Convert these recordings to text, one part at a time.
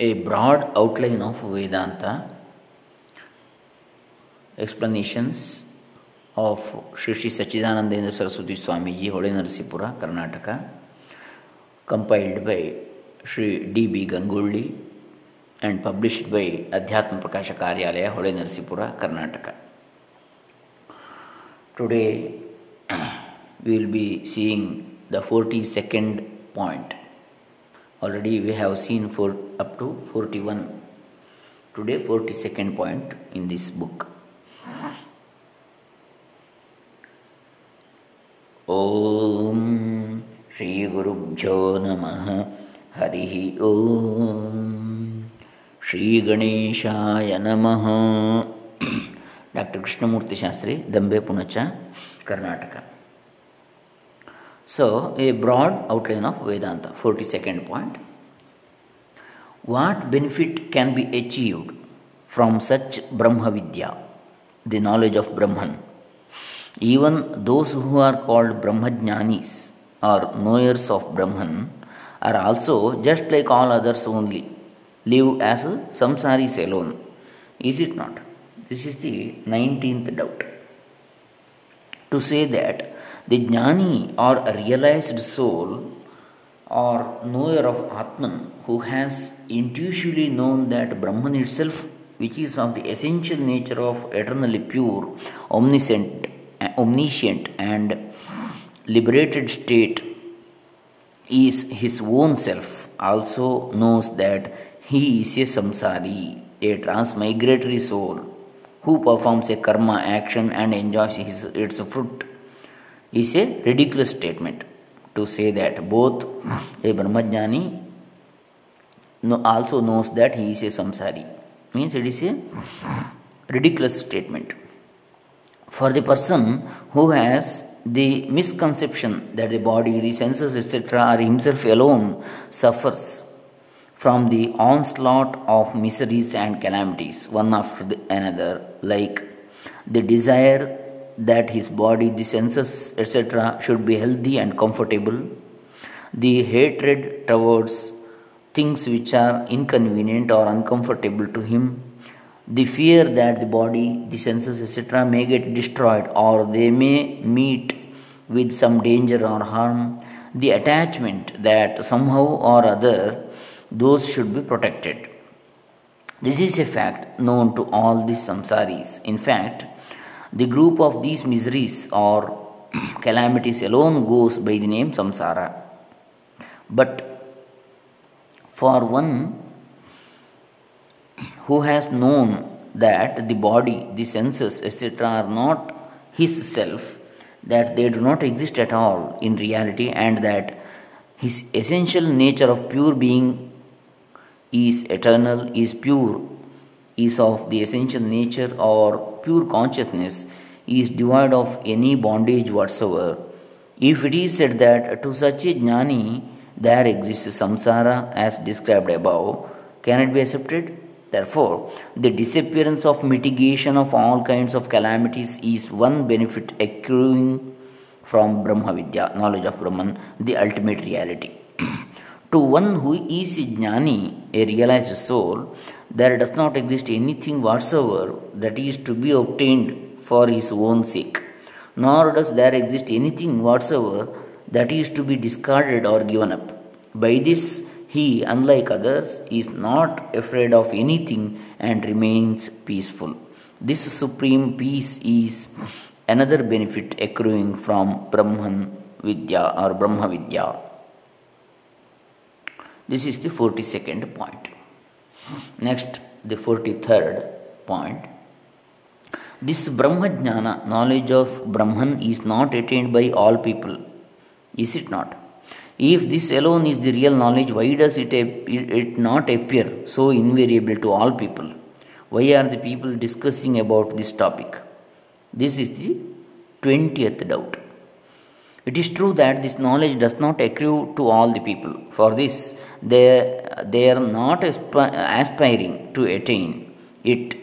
a broad outline of Vedanta, explanations of Sri Sachidanandendra Saraswati Swamiji, Hole Narsipura, Karnataka, compiled by Sri D. B. Gangolli and published by Adhyatma Prakasha Karyalaya, Hole Karnataka. Today we will be seeing the 42nd point. Already we have seen for up to 41. Today 42nd point in this book. ॐ श्रीगुरुभ्यो नमः हरिः ॐ श्रीगणेशाय नमः doctor Krishnamurthy Shastri Dambe Punacha Karnataka So, a broad outline of Vedanta, 42nd point. What benefit can be achieved from such Brahmavidya, the knowledge of Brahman? Even those who are called Brahmajnanis or knowers of Brahman are also just like all others only, live as samsaris alone. Is it not? This is the 19th doubt. To say that the jnani or realized soul or knower of Atman who has intuitively known that Brahman itself, which is of the essential nature of eternally pure, omniscient, omniscient, and liberated state, is his own self, also knows that he is a samsari, a transmigratory soul who performs a karma action and enjoys its fruit is a ridiculous statement to say that both a brahmajnani also knows that he is a samsari. Means it is a ridiculous statement. For the person who has the misconception that the body the senses etc are himself alone suffers from the onslaught of miseries and calamities, one after the another, like the desire that his body, the senses, etc., should be healthy and comfortable, the hatred towards things which are inconvenient or uncomfortable to him, the fear that the body, the senses, etc., may get destroyed or they may meet with some danger or harm, the attachment that somehow or other those should be protected. This is a fact known to all the samsaris. In fact, the group of these miseries or calamities alone goes by the name samsara. But for one who has known that the body, the senses, etc., are not his self, that they do not exist at all in reality, and that his essential nature of pure being is eternal, is pure, is of the essential nature or pure consciousness, is devoid of any bondage whatsoever. If it is said that to such a jnani there exists samsara as described above, can it be accepted? Therefore, the disappearance of mitigation of all kinds of calamities is one benefit accruing from Brahma Vidya, knowledge of Brahman, the ultimate reality. to one who is a jnani, a realized soul, there does not exist anything whatsoever that is to be obtained for his own sake, nor does there exist anything whatsoever that is to be discarded or given up. By this, he, unlike others, is not afraid of anything and remains peaceful. This supreme peace is another benefit accruing from Brahman Vidya or Brahma Vidya. This is the 42nd point. Next, the 43rd point. This Brahmajnana, knowledge of Brahman, is not attained by all people. Is it not? If this alone is the real knowledge, why does it, it not appear so invariable to all people? Why are the people discussing about this topic? This is the 20th doubt. It is true that this knowledge does not accrue to all the people. For this, they, they are not aspi- aspiring to attain it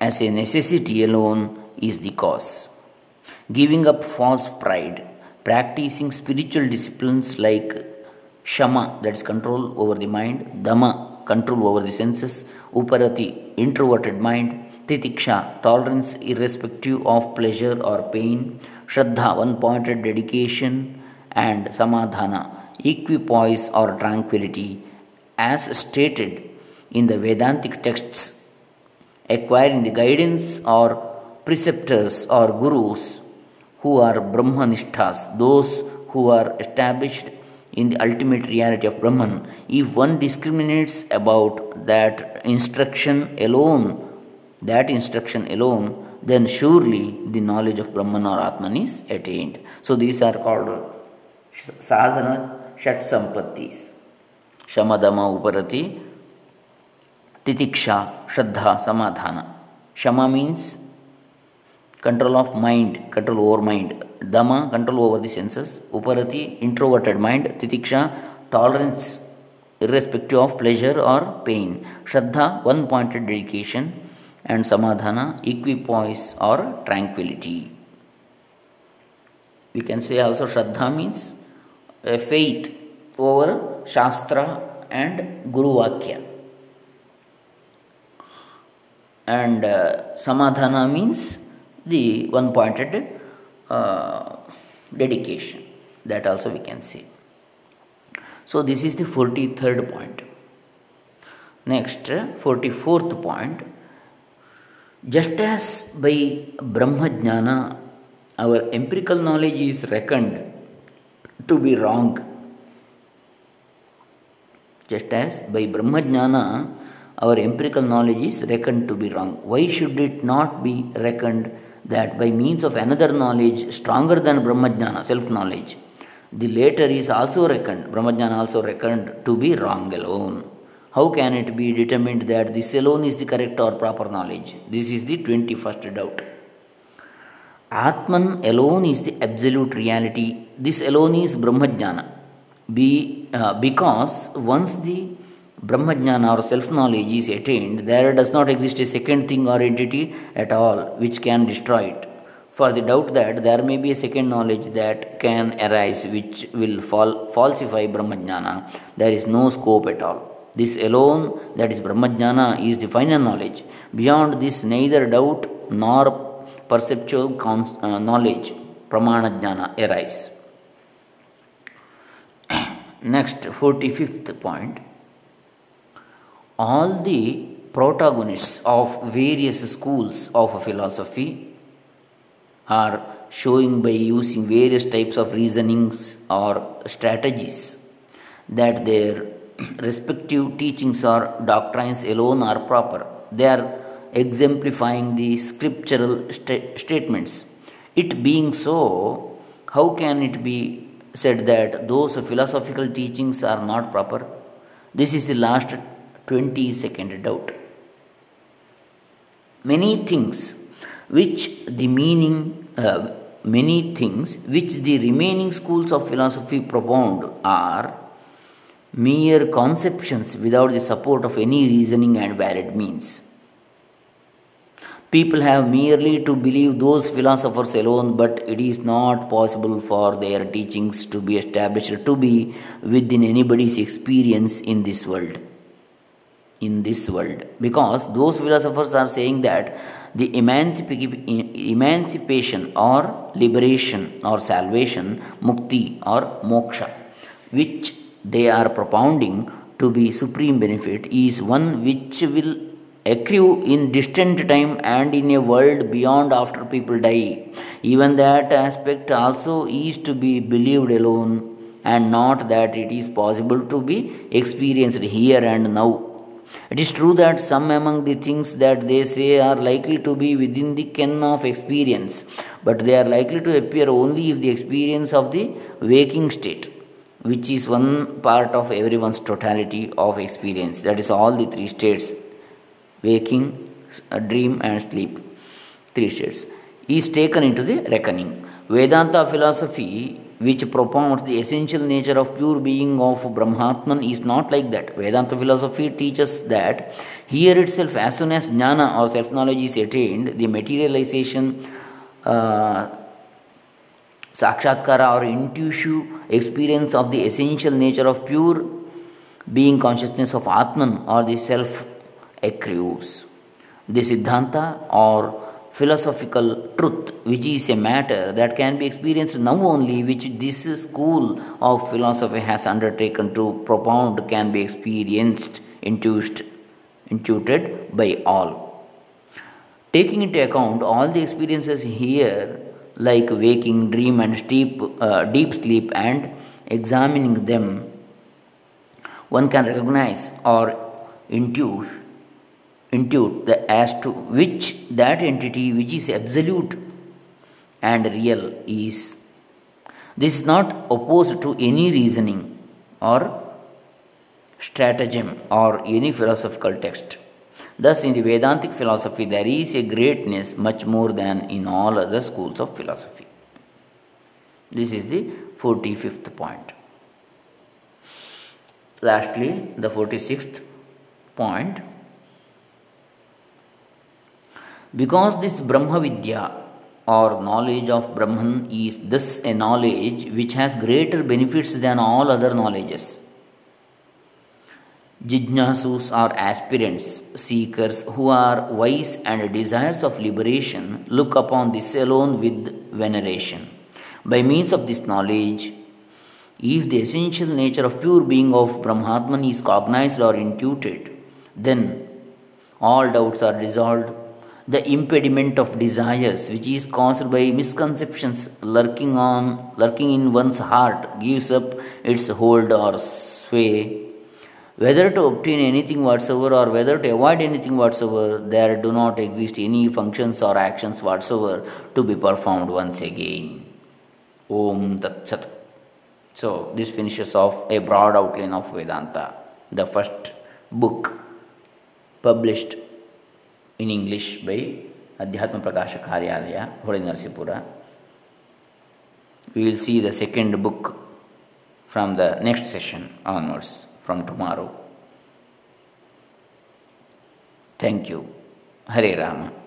as a necessity alone is the cause. Giving up false pride, practicing spiritual disciplines like Shama, that is control over the mind, Dama, control over the senses, Uparati, introverted mind, Titiksha, tolerance irrespective of pleasure or pain, Shraddha, one pointed dedication, and Samadhana, equipoise or tranquility, as stated in the Vedantic texts, acquiring the guidance or preceptors or gurus who are Brahmanishtas, those who are established in the ultimate reality of Brahman, if one discriminates about that instruction alone, that instruction alone, then surely the knowledge of Brahman or Atman is attained. So these are called sadhana shat sampattis. Shamadama uparati, titiksha, shraddha, samadhana. Shama means control of mind, control over mind. Dama, control over the senses. Uparati, introverted mind. Titiksha, tolerance irrespective of pleasure or pain. Shraddha, one pointed dedication. And Samadhana, equipoise or tranquility. We can say also Shraddha means a faith over Shastra and Guru Vakya. And uh, Samadhana means the one pointed uh, dedication that also we can see so this is the 43rd point next 44th point just as by brahma jnana our empirical knowledge is reckoned to be wrong. Just as by brahma jnana our empirical knowledge is reckoned to be wrong. Why should it not be reckoned that by means of another knowledge stronger than Brahmajnana, self knowledge, the later is also reckoned, Brahmajnana also reckoned to be wrong alone. How can it be determined that this alone is the correct or proper knowledge? This is the 21st doubt. Atman alone is the absolute reality. This alone is Brahmajnana. Be, uh, because once the Brahmajnana or self knowledge is attained, there does not exist a second thing or entity at all which can destroy it. For the doubt that there may be a second knowledge that can arise which will fal- falsify Brahmajnana, there is no scope at all. This alone, that is Brahmajnana, is the final knowledge. Beyond this, neither doubt nor perceptual cons- uh, knowledge, Pramanajnana, arise. Next, 45th point all the protagonists of various schools of philosophy are showing by using various types of reasonings or strategies that their respective teachings or doctrines alone are proper. They are exemplifying the scriptural st- statements. It being so, how can it be said that those philosophical teachings are not proper? This is the last 20 second doubt. Many things which the meaning, uh, many things which the remaining schools of philosophy propound are mere conceptions without the support of any reasoning and valid means. People have merely to believe those philosophers alone, but it is not possible for their teachings to be established to be within anybody's experience in this world in this world because those philosophers are saying that the emancipation or liberation or salvation mukti or moksha which they are propounding to be supreme benefit is one which will accrue in distant time and in a world beyond after people die. Even that aspect also is to be believed alone and not that it is possible to be experienced here and now. It is true that some among the things that they say are likely to be within the ken of experience, but they are likely to appear only if the experience of the waking state, which is one part of everyone's totality of experience, that is, all the three states waking, dream, and sleep, three states, is taken into the reckoning. Vedanta philosophy which propounds the essential nature of pure being of Brahmatman is not like that. Vedanta philosophy teaches that here itself, as soon as jnana or self knowledge is attained, the materialization, uh, sakshatkara or intuitive experience of the essential nature of pure being consciousness of Atman or the self accrues. The Siddhanta or philosophical truth, which is a matter that can be experienced now only, which this school of philosophy has undertaken to propound, can be experienced, intuited, intuited by all. Taking into account all the experiences here, like waking, dream, and deep, uh, deep sleep, and examining them one can recognize or intuit, intuit the, as to which that entity which is absolute and real is. This is not opposed to any reasoning or stratagem or any philosophical text. Thus, in the Vedantic philosophy, there is a greatness much more than in all other schools of philosophy. This is the 45th point. Lastly, the 46th point because this Brahma Vidya or knowledge of Brahman is this a knowledge which has greater benefits than all other knowledges. Jijnasus are aspirants, seekers who are wise and desires of liberation look upon this alone with veneration. By means of this knowledge, if the essential nature of pure being of Brahmatman is cognized or intuited, then all doubts are dissolved. The impediment of desires, which is caused by misconceptions lurking on lurking in one's heart, gives up its hold or sway. Whether to obtain anything whatsoever or whether to avoid anything whatsoever, there do not exist any functions or actions whatsoever to be performed once again. Om Tat Sat. So, this finishes off a broad outline of Vedanta, the first book published in English by Adhyatma Prakasha Karyalaya, Holi. We will see the second book from the next session onwards, from tomorrow. Thank you. Hare Rama.